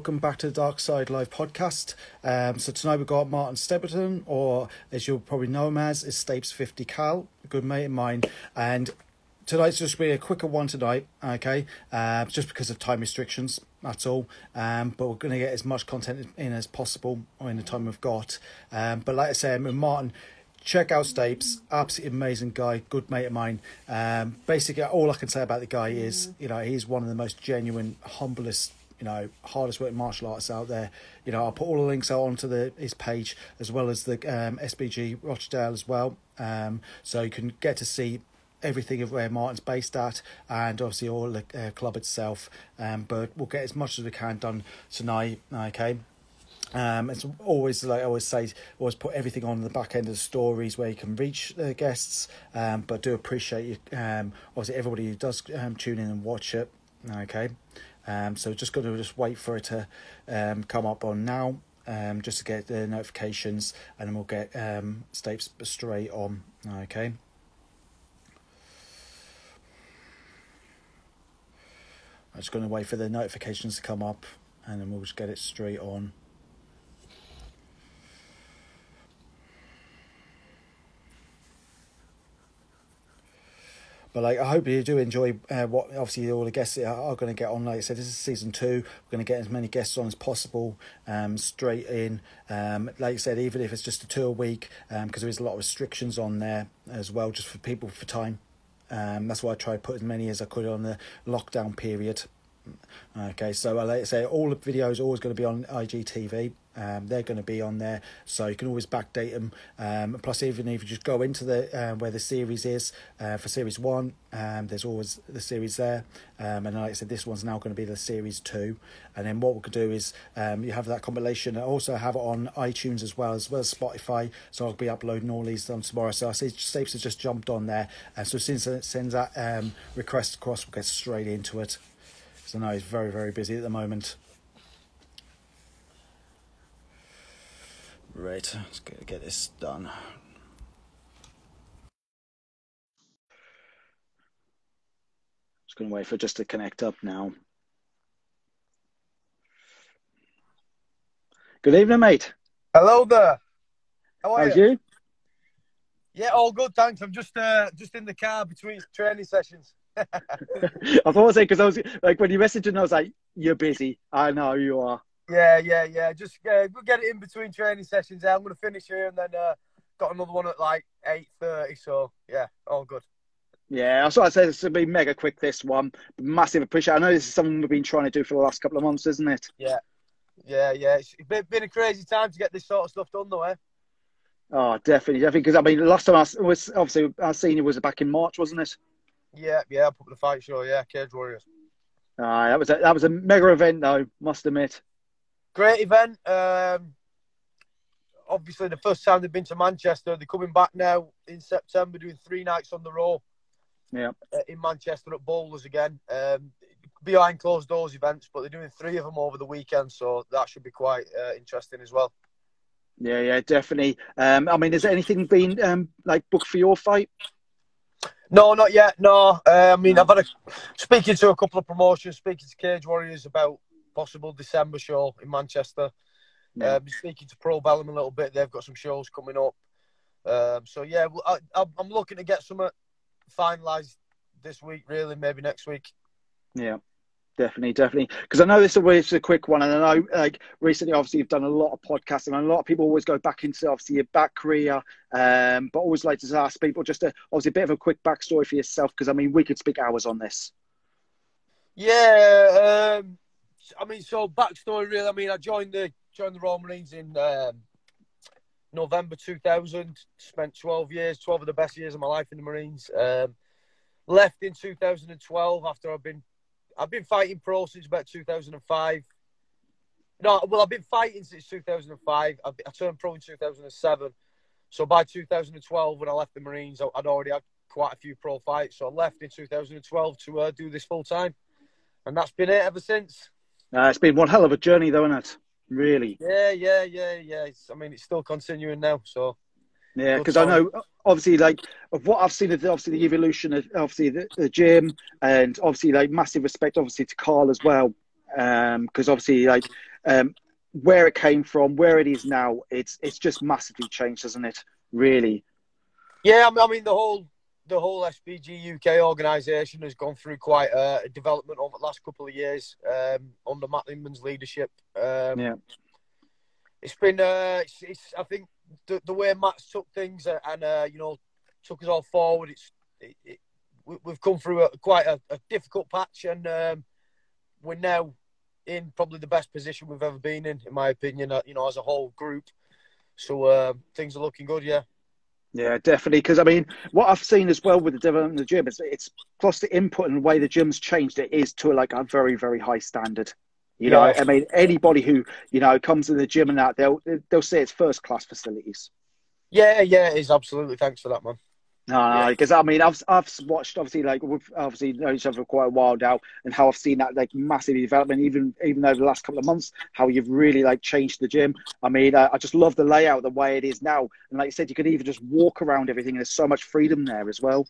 welcome back to the Dark Side Live podcast. Um, so tonight we've got Martin Stapleton, or as you'll probably know him as, is Stapes 50 Cal, a good mate of mine. And tonight's just be a quicker one tonight, okay? Uh, just because of time restrictions, that's all. Um, but we're going to get as much content in as possible in the time we've got. Um, but like I said, Martin, check out Stapes, absolutely amazing guy, good mate of mine. Um, basically, all I can say about the guy is, you know, he's one of the most genuine, humblest, you know, hardest working martial artists out there. You know, I'll put all the links out onto the his page as well as the um, SBG Rochdale as well, um, so you can get to see everything of where Martin's based at, and obviously all the uh, club itself. Um, but we'll get as much as we can done tonight. Okay. Um, it's always like I always say, always put everything on the back end of the stories where you can reach the guests. Um, but do appreciate you, um, obviously everybody who does um, tune in and watch it. Okay, um, so just to just wait for it to um, come up on now, um, just to get the notifications, and then we'll get um, Stapes straight on. Okay. I'm just going to wait for the notifications to come up, and then we'll just get it straight on. But like, I hope you do enjoy uh, what obviously all the guests are, are going to get on. Like I said, this is season two. We're going to get as many guests on as possible, um, straight in. Um, like I said, even if it's just a two a week, because there is a lot of restrictions on there as well, just for people for time. Um, that's why I try to put as many as I could on the lockdown period. Okay, so like I say, all the videos always going to be on IGTV. Um, they're going to be on there, so you can always backdate them. Um, plus, even if you just go into the uh, where the series is uh, for series one, um, there's always the series there. Um, and like I said, this one's now going to be the series two. And then what we could do is um, you have that compilation. I also have it on iTunes as well as well as Spotify. So I'll be uploading all these on tomorrow. So I see Stapes has just jumped on there, and so since it sends that um, request across, we'll get straight into it. I know he's very very busy at the moment. Right, let's get, get this done. Just going to wait for just to connect up now. Good evening, mate. Hello there. How are How's you? you? Yeah, all good, thanks. I'm just uh, just in the car between training sessions. I thought I'd say because I was like when you messaged and I was like, "You're busy." I know you are. Yeah, yeah, yeah. Just uh, we'll get it in between training sessions. I'm going to finish here and then uh, got another one at like eight thirty. So yeah, all good. Yeah, I thought I'd say this would be mega quick. This one, massive appreciate. I know this is something we've been trying to do for the last couple of months, isn't it? Yeah, yeah, yeah. It's been, a crazy time to get this sort of stuff done, though. Eh? Oh, definitely, definitely. Because I mean, last time I was obviously I seen you was back in March, wasn't it? Yeah, yeah. Up at the fight show. Yeah, Cage Warriors. Uh, that was a, that was a mega event, though. Must admit. Great event. Um, obviously, the first time they've been to Manchester. They're coming back now in September, doing three nights on the row. Yeah. uh, in Manchester at Bowlers again. Um, behind closed doors events, but they're doing three of them over the weekend, so that should be quite uh, interesting as well. Yeah, yeah, definitely. Um, I mean, has anything been um, like booked for your fight? No, not yet. No, uh, I mean I've had a speaking to a couple of promotions, speaking to Cage Warriors about possible December show in Manchester. Yeah. Uh, speaking to Pro Bellum a little bit. They've got some shows coming up. Um, so yeah, well, I, I'm- I'm looking to get some finalised this week, really, maybe next week. Yeah, definitely, definitely. Because I know this is a quick one, and I know like recently, obviously, you've done a lot of podcasting, and a lot of people always go back into obviously your back career, um, but always like to ask people just a obviously a bit of a quick backstory for yourself, because I mean, we could speak hours on this. Yeah, um, I mean, so backstory really. I mean, I joined the joined the Royal Marines in um, November 2000. Spent 12 years, 12 of the best years of my life in the Marines. Um, left in 2012 after I've been I've been fighting pro since about 2005. No, well, I've been fighting since 2005. I, I turned pro in 2007. So by 2012, when I left the Marines, I'd already had quite a few pro fights. So I left in 2012 to uh, do this full time, and that's been it ever since. Uh, it's been one hell of a journey, though, isn't it? Really. Yeah, yeah, yeah, yeah. It's, I mean, it's still continuing now. So Yeah, because I know obviously like of what I've seen of the, obviously the evolution of obviously the, the gym and obviously like massive respect obviously to Carl as well. because um, obviously, like um, where it came from, where it is now, it's it's just massively changed, hasn't it? Really. Yeah, I mean, the whole the whole SBG UK organisation has gone through quite a, development over the last couple of years um, under Matt Lindman's leadership. Um, yeah, it's been. Uh, it's, it's, I think the, the way Matt's took things and uh, you know took us all forward. It's it, it, we've come through a, quite a, a difficult patch, and um, we're now in probably the best position we've ever been in, in my opinion. Uh, you know, as a whole group. So uh, things are looking good. Yeah. Yeah, definitely. Because I mean, what I've seen as well with the development of the gym is it's plus the input and the way the gym's changed. It is to like a very, very high standard. You know, I mean, anybody who you know comes to the gym and that they'll they'll say it's first class facilities. Yeah, yeah, it is absolutely. Thanks for that, man. Uh, no, because I mean, I've I've watched obviously like we've obviously known each other for quite a while now, and how I've seen that like massive development, even even over the last couple of months, how you've really like changed the gym. I mean, I, I just love the layout the way it is now, and like you said, you could even just walk around everything. And there's so much freedom there as well.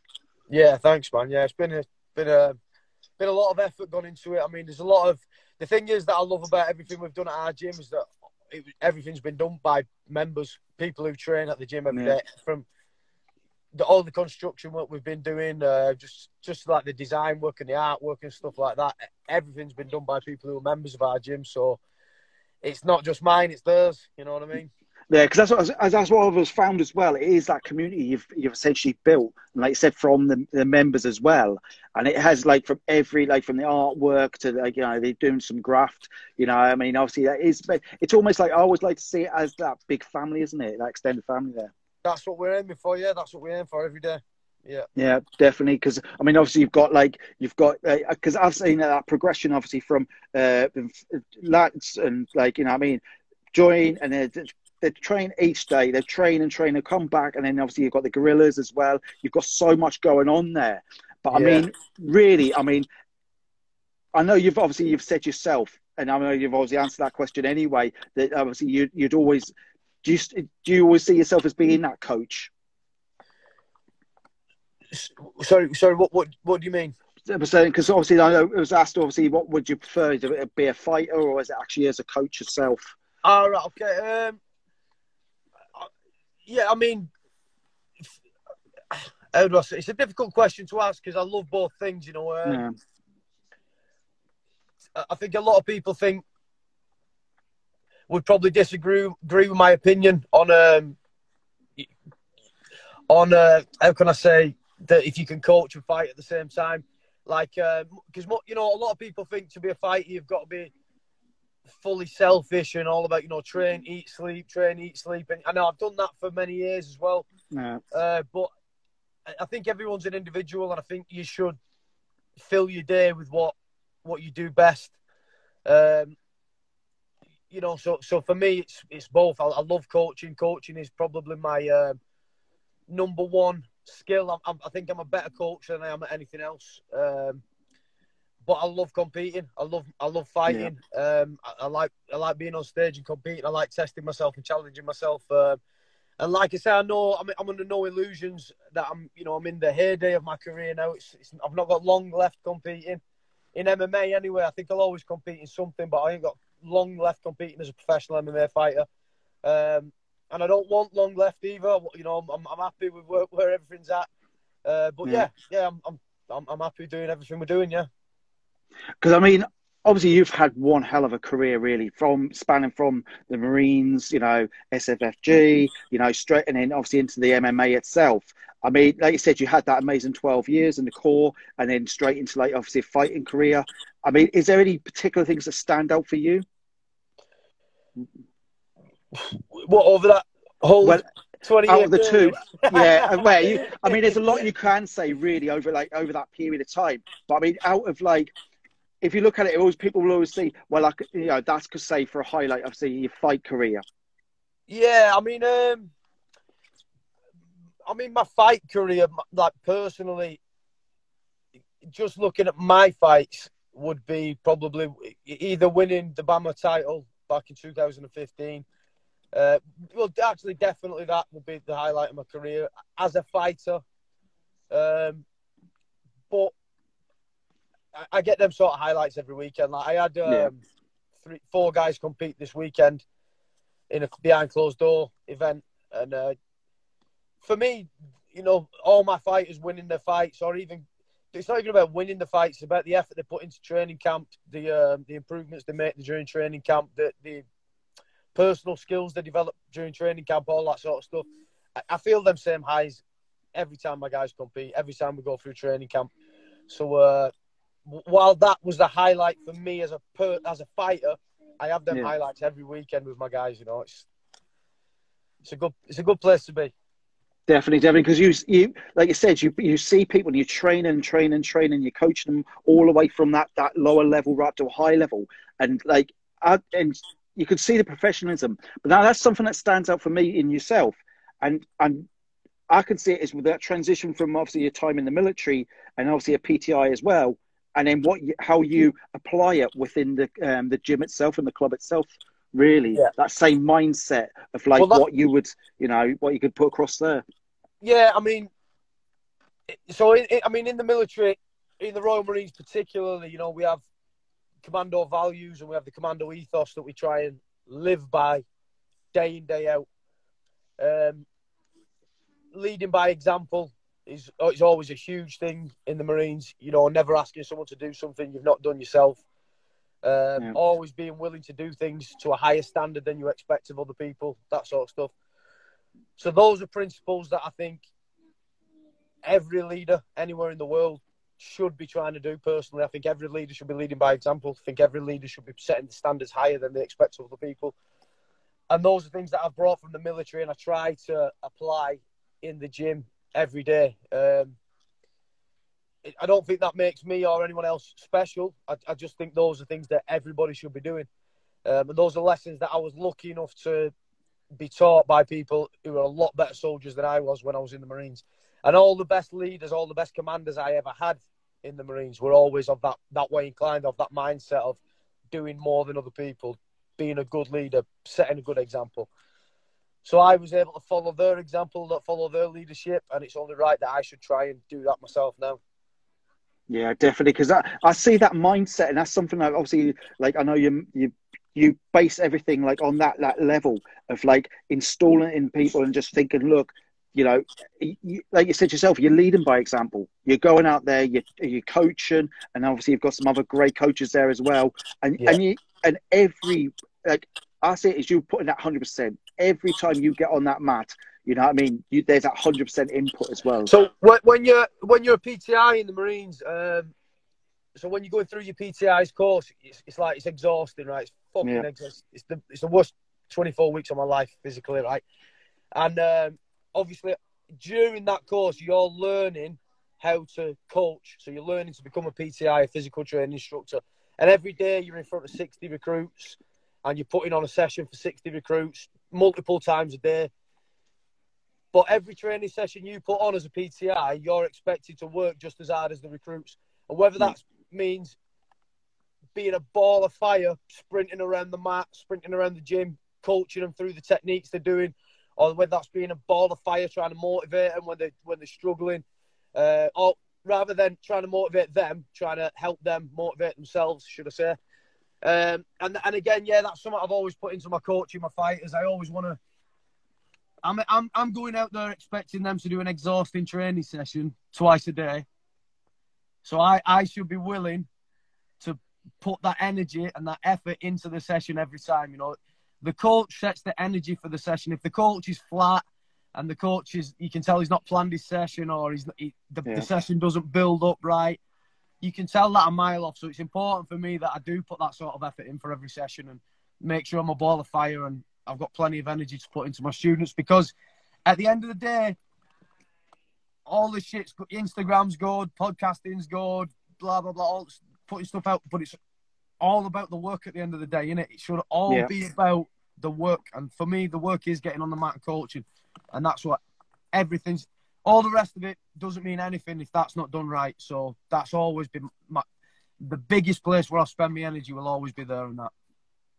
Yeah, thanks, man. Yeah, it's been a been a been a lot of effort gone into it. I mean, there's a lot of the thing is that I love about everything we've done at our gym is that it, everything's been done by members, people who train at the gym every yeah. day from the, all the construction work we've been doing, uh, just just like the design work and the artwork and stuff like that, everything's been done by people who are members of our gym. So it's not just mine; it's theirs. You know what I mean? Yeah, because that's what that's what I've found as well. It is that community you've you've essentially built, and like I said, from the, the members as well. And it has like from every like from the artwork to like you know they're doing some graft. You know, I mean, obviously that is. It's almost like I always like to see it as that big family, isn't it? That extended family there that's what we're aiming for. Yeah, that's what we aim for every day. Yeah. Yeah, definitely. Because I mean, obviously, you've got like you've got because uh, I've seen that progression, obviously, from uh, lads and like you know, I mean, join and then they train each day. They train and train and come back, and then obviously you've got the gorillas as well. You've got so much going on there. But I yeah. mean, really, I mean, I know you've obviously you've said yourself, and I know you've obviously answered that question anyway. That obviously you, you'd always do you do you always see yourself as being that coach? Sorry, sorry. What what what do you mean? Because obviously, I know it was asked. Obviously, what would you prefer? To be a fighter, or is it actually as a coach yourself? All right. Okay. Um, yeah. I mean, how do I say? It's a difficult question to ask because I love both things. You know. Um, yeah. I think a lot of people think would probably disagree agree with my opinion on um on uh, how can I say that if you can coach and fight at the same time, like because um, you know a lot of people think to be a fighter you've got to be fully selfish and all about you know train, eat, sleep, train, eat, sleep, and I know I've done that for many years as well. Yeah. Uh, but I think everyone's an individual, and I think you should fill your day with what what you do best. Um, you know, so so for me, it's it's both. I, I love coaching. Coaching is probably my uh, number one skill. I'm, I'm, i think I'm a better coach than I am at anything else. Um, but I love competing. I love I love fighting. Yeah. Um, I, I, like I like being on stage and competing. I like testing myself and challenging myself. Uh, and like I say, I know I'm, I'm under no illusions that I'm you know I'm in the heyday of my career now. It's, it's I've not got long left competing in MMA anyway. I think I'll always compete in something, but I ain't got long left competing as a professional MMA fighter. Um, and I don't want long left either. You know, I'm, I'm happy with where, where everything's at. Uh, but yeah, yeah, I'm, I'm, I'm, I'm happy doing everything we're doing. Yeah. Because I mean, obviously you've had one hell of a career really from spanning from the marines you know sffg you know straight and then obviously into the mma itself i mean like you said you had that amazing 12 years in the corps and then straight into like obviously a fighting career. I mean is there any particular things that stand out for you? What over that whole well, 20 out of the two yeah where you i mean there's a lot you can say really over like over that period of time. But i mean out of like if you look at it, it always people will always say, well, like you know, that's could say for a highlight of say your fight career. Yeah, I mean, um, I mean, my fight career, like personally, just looking at my fights would be probably either winning the BAMMA title back in 2015. Uh, well, actually, definitely that would be the highlight of my career as a fighter. Um, but I, I get them sort of highlights every weekend. Like I had um, Yeah. three, four guys compete this weekend in a behind closed door event, and uh, for me, you know, all my fighters winning their fights, or even it's not even about winning the fights; it's about the effort they put into training camp, the um, the improvements they make during training camp, the the personal skills they develop during training camp, all that sort of stuff. I, I feel them same highs every time my guys compete, every time we go through training camp. So uh, while that was the highlight for me as a per, as a fighter, I have them Yeah. highlights every weekend with my guys. You know, it's it's a good it's a good place to be. Definitely, definitely, because you, you, like you said, you you see people, and you train and train and train, and you coach them all the way from that that lower level right to a high level, and like, and you could see the professionalism. But now that's something that stands out for me in yourself, and and I can see it as with that transition from obviously your time in the military and obviously a PTI as well, and then what you, how you apply it within the um, the gym itself and the club itself. Really, Yeah. that same mindset of like Well, that- what you would, you know, what you could put across there. Yeah, I mean, so in, I mean, in the military, in the Royal Marines particularly, you know, we have commando values and we have the commando ethos that we try and live by, day in day out. Um, leading by example is is always a huge thing in the Marines. You know, never asking someone to do something you've not done yourself. Um, Yeah. Always being willing to do things to a higher standard than you expect of other people. That sort of stuff. So those are principles that I think every leader anywhere in the world should be trying to do personally. I think every leader should be leading by example. I think every leader should be setting the standards higher than they expect of other people. And those are things that I've brought from the military and I try to apply in the gym every day. Um, I don't think that makes me or anyone else special. I, I just think those are things that everybody should be doing. Um, and those are lessons that I was lucky enough to be taught by people who are a lot better soldiers than I was when I was in the Marines. And all the best leaders, all the best commanders I ever had in the Marines were always of that, that way inclined, of that mindset of doing more than other people, being a good leader, setting a good example. So I was able to follow their example, that follow their leadership, and it's only right that I should try and do that myself now. Yeah, definitely. Because I, I see that mindset, and that's something that obviously, like, I know you you you base everything like on that that level of like installing it in people and just thinking, look, you know, you, like you said yourself, you're leading by example. You're going out there, you're you're coaching, and obviously you've got some other great coaches there as well. And Yeah. and you and every like I say, it as you putting that hundred percent every time you get on that mat. You know what I mean? You, there's that hundred percent input as well. So when, when you're when you're a PTI in the Marines, um, so when you're going through your PTI's course, it's, it's like it's exhausting, right? It's fucking Yeah. exhausting. It's the it's the worst 24 weeks of my life physically, right? And um, obviously during that course, you're learning how to coach. So you're learning to become a PTI, a physical training instructor. And every day you're in front of 60 recruits, and you're putting on a session for 60 recruits multiple times a day. But every training session you put on as a PTI, you're expected to work just as hard as the recruits. And whether that means being a ball of fire, sprinting around the mat, sprinting around the gym, coaching them through the techniques they're doing, or whether that's being a ball of fire trying to motivate them when they when they're struggling, uh, or rather than trying to motivate them, trying to help them motivate themselves, should I say? Um, and and again, yeah, that's something I've always put into my coaching, my fighters. I always want to. I'm, I'm I'm going out there expecting them to do an exhausting training session twice a day. So I, I should be willing to put that energy and that effort into the session every time. You know, the coach sets the energy for the session. If the coach is flat and the coach is, you can tell he's not planned his session or he's he, the, Yeah. the session doesn't build up right. You can tell that a mile off. So it's important for me that I do put that sort of effort in for every session and make sure I'm a ball of fire and I've got plenty of energy to put into my students because at the end of the day, all the shit's. Instagram's good, podcasting's good, blah blah blah, all putting stuff out, but it's all about the work at the end of the day, innit? It should all Yeah. be about the work. And for me, the work is getting on the mat and coaching. And that's what everything's all the rest of it doesn't mean anything if that's not done right. So that's always been my the biggest place where I spend my energy will always be there and that.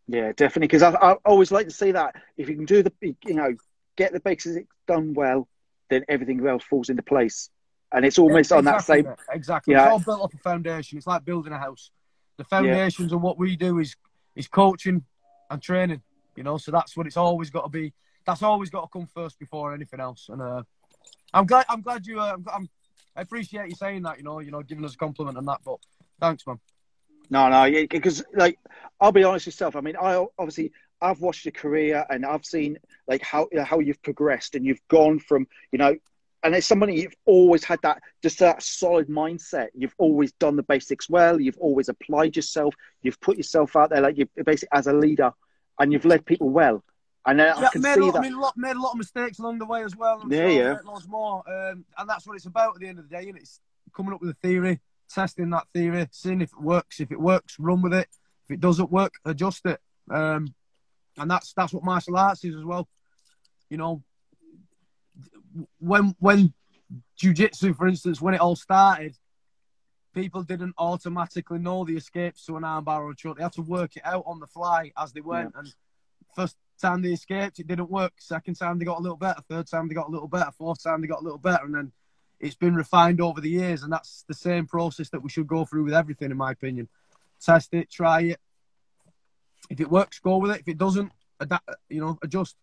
Yeah, definitely. Because I, I always like to say that if you can do the, you know, get the basics done well, then everything else falls into place. And it's almost on that same. Exactly. Yeah. It's all built off a foundation. It's like building a house. The foundations of what we do is is coaching and training. You know, so that's what it's always got to be. That's always got to come first before anything else. And uh, I'm glad. I'm glad you. Uh, I'm, I'm, I appreciate you saying that. You know, you know, giving us a compliment on that. But thanks, man. No, no, because like I'll be honest with yourself. I mean, I obviously I've watched your career and I've seen like how how you've progressed and you've gone from you know, and it's somebody you've always had that just that solid mindset. You've always done the basics well. You've always applied yourself. You've put yourself out there like you basically as a leader, and you've led people well. And then I can made, a see lot, that. I mean, lot, made a lot of mistakes along the way as well. I'm Yeah, sure yeah. Loads more, um, and that's what it's about at the end of the day. And it's coming up with a theory, testing that theory, seeing if it works. If it works, run with it. If it doesn't work, adjust it. Um, and that's that's what martial arts is as well. You know, when when jujitsu, for instance, when it all started, people didn't automatically know the escapes to an armbar or a choke. They had to work it out on the fly as they went. And first time they escaped, it didn't work. Second time they got a little better. Third time they got a little better. Fourth time they got a little better. And then it's been refined over the years. And that's the same process that we should go through with everything, in my opinion. Test it, try it. If it works, go with it. If it doesn't, adapt. You know, adjust.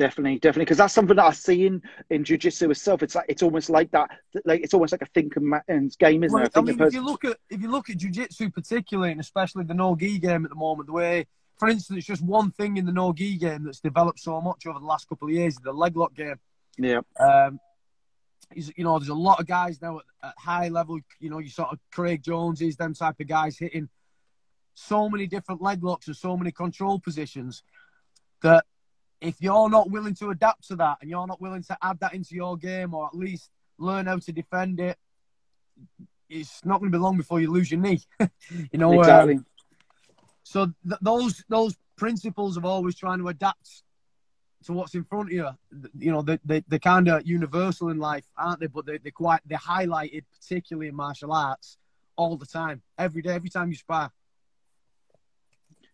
Definitely, definitely, because that's something that I see in in jujitsu itself. It's like it's almost like that, like it's almost like a thinking man's game, isn't Well, it? I think mean, if you look at if you look at jiu-jitsu particularly, and especially the no gi game at the moment, the way, for instance, just one thing in the no gi game that's developed so much over the last couple of years is the leg lock game. yeah, Um, is you know, there's a lot of guys now at, at high level. You know, you sort of Craig Joneses, them type of guys hitting so many different leg locks and so many control positions that if you're not willing to adapt to that and you're not willing to add that into your game or at least learn how to defend it, it's not going to be long before you lose your knee. you know, uh, exactly. so th- those those principles of always trying to adapt to what's in front of you, you know, they they they're kind of universal in life, aren't they? But they they quite they're highlighted particularly in martial arts all the time, every day, every time you spar.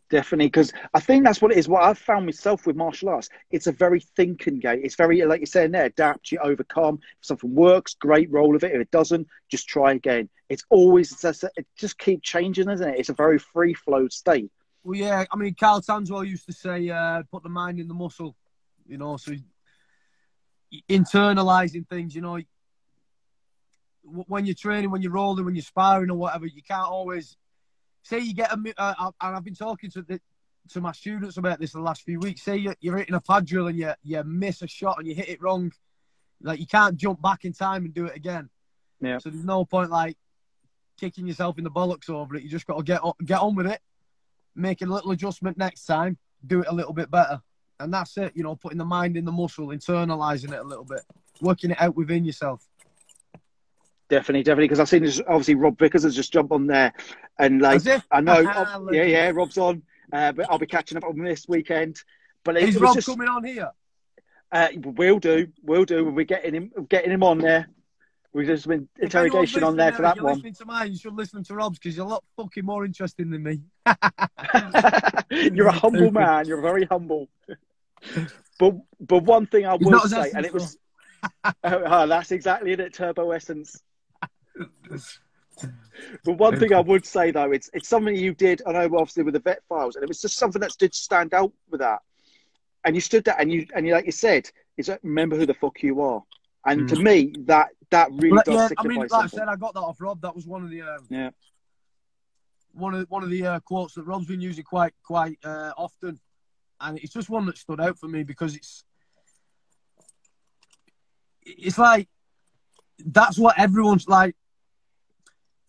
Definitely, because I think that's what it is. What I've found myself with martial arts, it's a very thinking game. It's very, like you're saying there, adapt, you overcome. If something works, great roll of it. If it doesn't, just try again. It's always, it's just, it just keep changing, isn't it? It's a very free flow state. Well, yeah, I mean, Carl Tanswell used to say, uh, "Put the mind in the muscle," you know. So internalizing things, you know, when you're training, when you're rolling, when you're sparring or whatever, you can't always say you get a. uh, and I've been talking to the, to my students about this the last few weeks. Say you're, you're hitting a pad drill and you you miss a shot and you hit it wrong, like you can't jump back in time and do it again. Yeah. So there's no point like kicking yourself in the bollocks over it. You just got to get on, get on with it, make a little adjustment next time, do it a little bit better, and that's it. You know, putting the mind in the muscle, internalizing it a little bit, working it out within yourself. Definitely, definitely. Because I've seen this, obviously Rob Vickers has just jumped on there, and like I know, Ah, yeah, yeah, Rob's on, uh, but I'll be catching up on this weekend. But it, Is it Rob just, coming on here? uh, we'll do, we'll do. We're getting him, getting him on there. We've just been If interrogation on there for that you're one. Listening to mine, you should listen to Rob's because you're a lot fucking more interesting than me. You're a humble man. You're very humble. But but one thing I will say, and it was oh, that's exactly it. Turbo Essence. But one thing I would say though, it's it's something you did. I know obviously with the vet files, and it was just something that did stand out with that. And you stood there, and you and you like you said, is that remember who the fuck you are. And to me, that that really Well, does yeah, I mean, like I said, I got that off Rob. That was one of the um, Yeah. one of one of the uh, quotes that Rob's been using quite quite uh, often, and it's just one that stood out for me because it's it's like that's what everyone's like.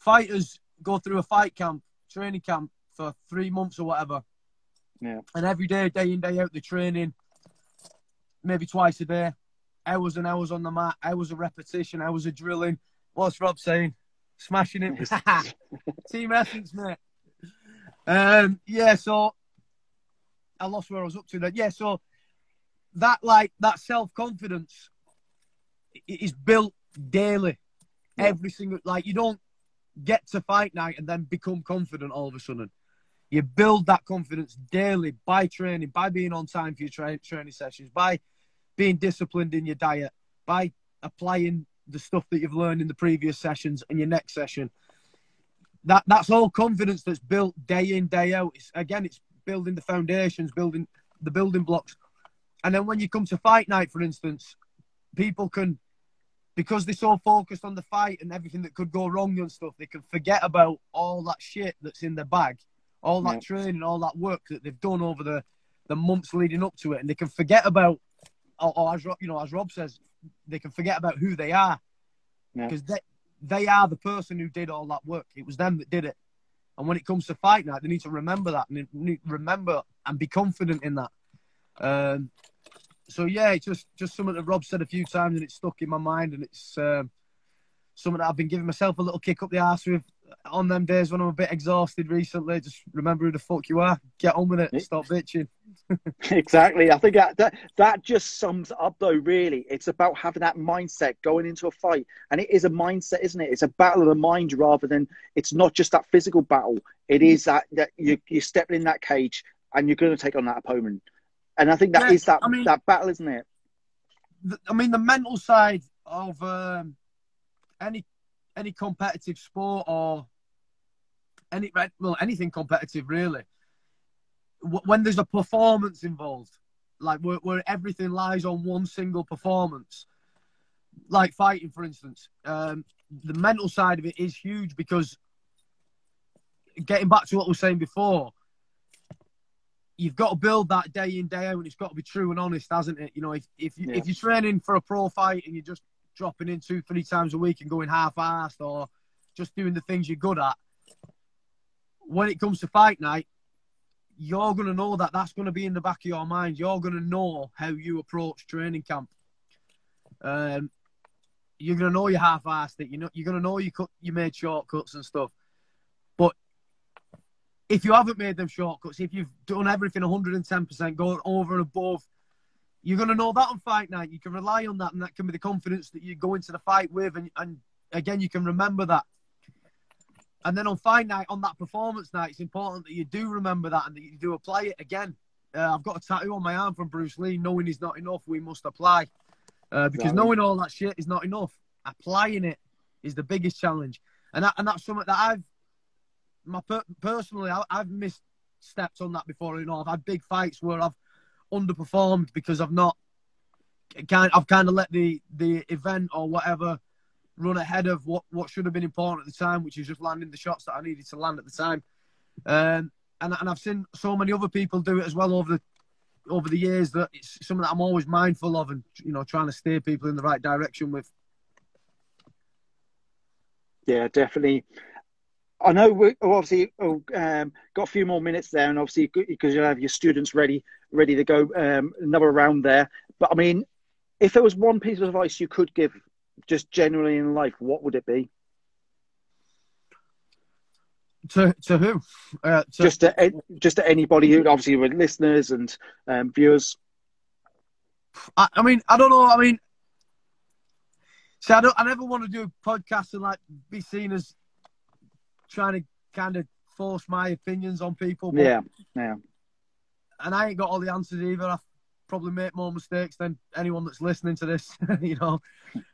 Fighters go through a fight camp, training camp for three months or whatever, Yeah. and every day, day in day out, they're training, maybe twice a day, hours and hours on the mat, hours of repetition, hours of drilling. What's Rob saying? Smashing it. Team essence, mate. Um, yeah, so I lost where I was up to. Then, yeah, so that like that self confidence is built daily. Yeah. Every single like you don't get to fight night and then become confident all of a sudden. You build that confidence daily by training, by being on time for your tra- training sessions, by being disciplined in your diet, by applying the stuff that you've learned in the previous sessions and your next session. That that's all confidence that's built day in day out. It's, again, it's building the foundations, building the building blocks, and then when you come to fight night, for instance, people can because they're so focused on the fight and everything that could go wrong and stuff, they can forget about all that shit that's in their bag, all that yeah. training, all that work that they've done over the the months leading up to it, and they can forget about, or, or as you know, as Rob says, they can forget about who they are because yeah. they they are the person who did all that work. It was them that did it. And when it comes to fight night, they need to remember that and remember and be confident in that. Um, so yeah, it's just just something that Rob said a few times and it's stuck in my mind and it's um, something that I've been giving myself a little kick up the arse with on them days when I'm a bit exhausted recently. Just remember who the fuck you are. Get on with it. Stop bitching. exactly. I think that, that that just sums up though. Really, it's about having that mindset going into a fight, and it is a mindset, isn't it? It's a battle of the mind rather than it's not just that physical battle. It is that that you you're stepping in that cage and you're going to take on that opponent, and I think that yeah, is that I mean, that battle, isn't it? I mean, the mental side of um, any any competitive sport or any well anything competitive really when there's a performance involved like where, where everything lies on one single performance like fighting for instance um, the mental side of it is huge because getting back to what we were saying before you've got to build that day in day out and it's got to be true and honest hasn't it you know if, if, you, yeah. if you're training for a pro fight and you're just dropping in two, three times a week and going half-assed or just doing the things you're good at. When it comes to fight night, you're going to know that that's going to be in the back of your mind. You're going to know how you approach training camp. Um, you're going to know you're half-assed it. You know, you're going to know you cut, you made shortcuts and stuff. If you haven't made them shortcuts, if you've done everything 110%, going over and above you're going to know that on fight night. You can rely on that, and that can be the confidence that you go into the fight with. And, and again, you can remember that. And then on fight night, on that performance night, it's important that you do remember that and that you do apply it again. Uh, I've got a tattoo on my arm from Bruce Lee. Knowing is not enough, we must apply. Uh, because knowing all that shit is not enough. Applying it is the biggest challenge, and that, and that's something that I've, my per- personally, I, have missed steps on that before. You know, I've had big fights where I've underperformed because I've not kind I've kind of let the the event or whatever run ahead of what what should have been important at the time, which is just landing the shots that I needed to land at the time. Um, and and I've seen so many other people do it as well over the over the years that it's something that I'm always mindful of and you know trying to steer people in the right direction with. Yeah, definitely. I know we obviously oh, um, got a few more minutes there, and obviously because you'll have your students ready, ready to go um, another round there. But I mean, if there was one piece of advice you could give, just generally in life, what would it be? To to who? Uh, to... Just to just to anybody who obviously with listeners and um, viewers. I, I mean, I don't know. I mean, see, I don't. I never want to do a podcast and like be seen as trying to kind of force my opinions on people. But, yeah, yeah. And I ain't got all the answers either. I probably make more mistakes than anyone that's listening to this, you know.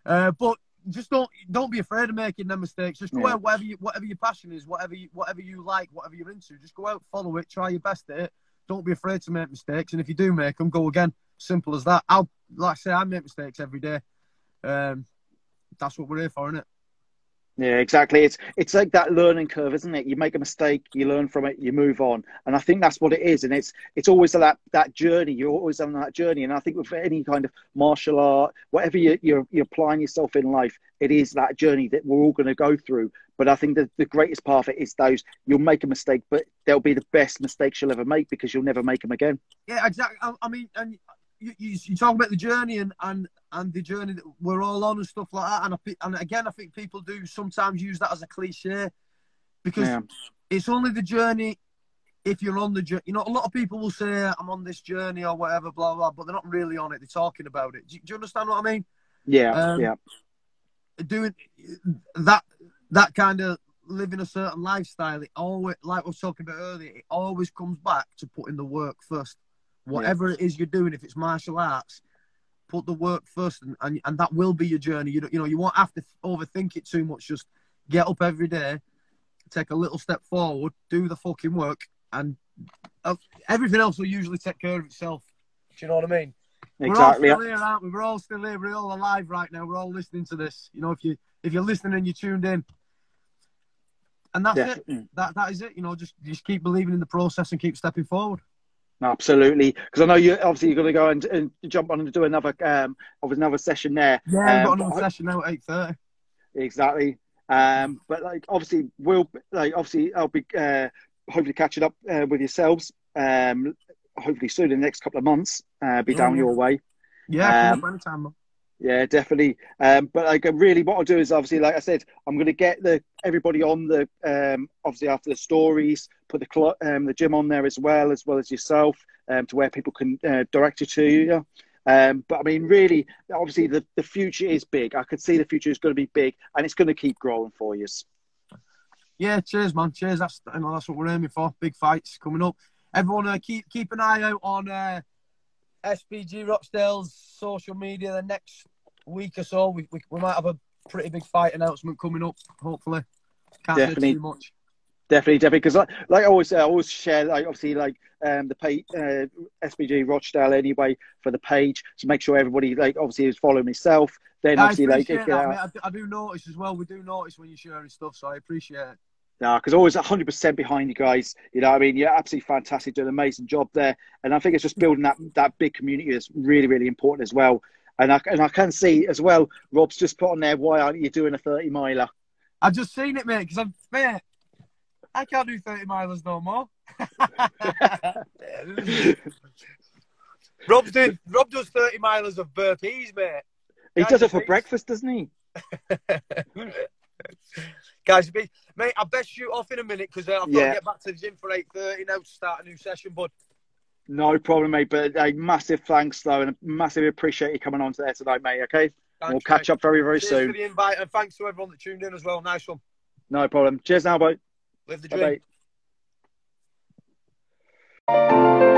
Uh, but just don't don't be afraid of making them mistakes. Just go yeah. out whatever you, whatever your passion is, whatever you whatever you like, whatever you're into. Just go out, follow it, try your best at it. Don't be afraid to make mistakes, and if you do make them, go again. Simple as that. I'll like I say, I make mistakes every day. Um, that's what we're here for, isn't it? Yeah, exactly. It's it's like that learning curve, isn't it? You make a mistake, you learn from it, you move on, and I think that's what it is. And it's it's always that that journey. You're always on that journey, and I think with any kind of martial art, whatever you, you're you're applying yourself in life, it is that journey that we're all going to go through. But I think that the greatest part of it is those you'll make a mistake, but they'll be the best mistakes you'll ever make because you'll never make them again. Yeah, exactly. I, I mean, and you, you, you talk about the journey and, and and the journey that we're all on and stuff like that. And I, and again, I think people do sometimes use that as a cliche because yeah. it's only the journey if you're on the journey. You know, a lot of people will say I'm on this journey or whatever, blah blah, but they're not really on it. They're talking about it. Do, do you understand what I mean? Yeah, um, yeah. Doing that that kind of living a certain lifestyle, it always, like I was talking about earlier, it always comes back to putting the work first. Whatever yeah. it is you're doing, if it's martial arts, put the work first, and, and, and that will be your journey. You, you know, you won't have to overthink it too much. Just get up every day, take a little step forward, do the fucking work, and uh, everything else will usually take care of itself. Do you know what I mean? Exactly. We're all still here, aren't we? We're all still here. We're all alive right now. We're all listening to this. You know, if you if you're listening and you tuned in, and that's Yeah. it. That that is it. You know, just just keep believing in the process and keep stepping forward. Absolutely, because I know you obviously you're going to go and, and jump on and do another um of another session there. Yeah, Um, another session now at eight thirty. Exactly. Um, but like obviously we'll like obviously I'll be uh, hopefully catching up uh, with yourselves. Um, hopefully soon in the next couple of months. Uh, be Oh, down yeah. your way. Yeah, Um, anytime. Yeah, definitely. Um, but like, really, what I'll do is obviously, like I said, I'm going to get the everybody on the um, obviously after the stories, put the cl- um, the gym on there as well, as well as yourself, um, to where people can uh, direct you to you. Um, but I mean, really, obviously, the, the future is big. I could see the future is going to be big, and it's going to keep growing for you. Yeah, cheers, man. Cheers. That's you know, that's what we're aiming for. Big fights coming up. Everyone, uh, keep keep an eye out on uh, SBG Rochdale's social media. The next week or so, we, we we might have a pretty big fight announcement coming up. Hopefully, can't Definitely. say too much. Definitely, definitely. Because like, like I always say, I always share, like obviously, like um, the page, uh, SBG Rochdale anyway for the page to make sure everybody, like obviously, is following myself. Then I obviously, like, appreciate yeah, that. I, do, I do notice as well. We do notice when you're sharing stuff, so I appreciate it. Nah, because always 100% behind you guys. You know, I mean, you're absolutely fantastic, doing an amazing job there. And I think it's just building that that big community is really, really important as well. And I and I can see as well, Rob's just put on there, why aren't you doing a 30 miler? I've just seen it, mate. Because I'm mate. I can't do thirty milers no more. Rob's doing, Rob does thirty milers of burpees, mate. He Guys, does it for please. breakfast, doesn't he? Guys, mate, I best shoot off in a minute because uh, I've got Yeah. to get back to the gym for eight thirty now to start a new session. But No problem, mate. But a massive thanks, though, and massively appreciate you coming on to there tonight, mate. Okay, we'll catch up very, very Cheers soon. for the invite and thanks to everyone that tuned in as well. Nice one. No problem. Cheers now, bye. Live the dream. bye.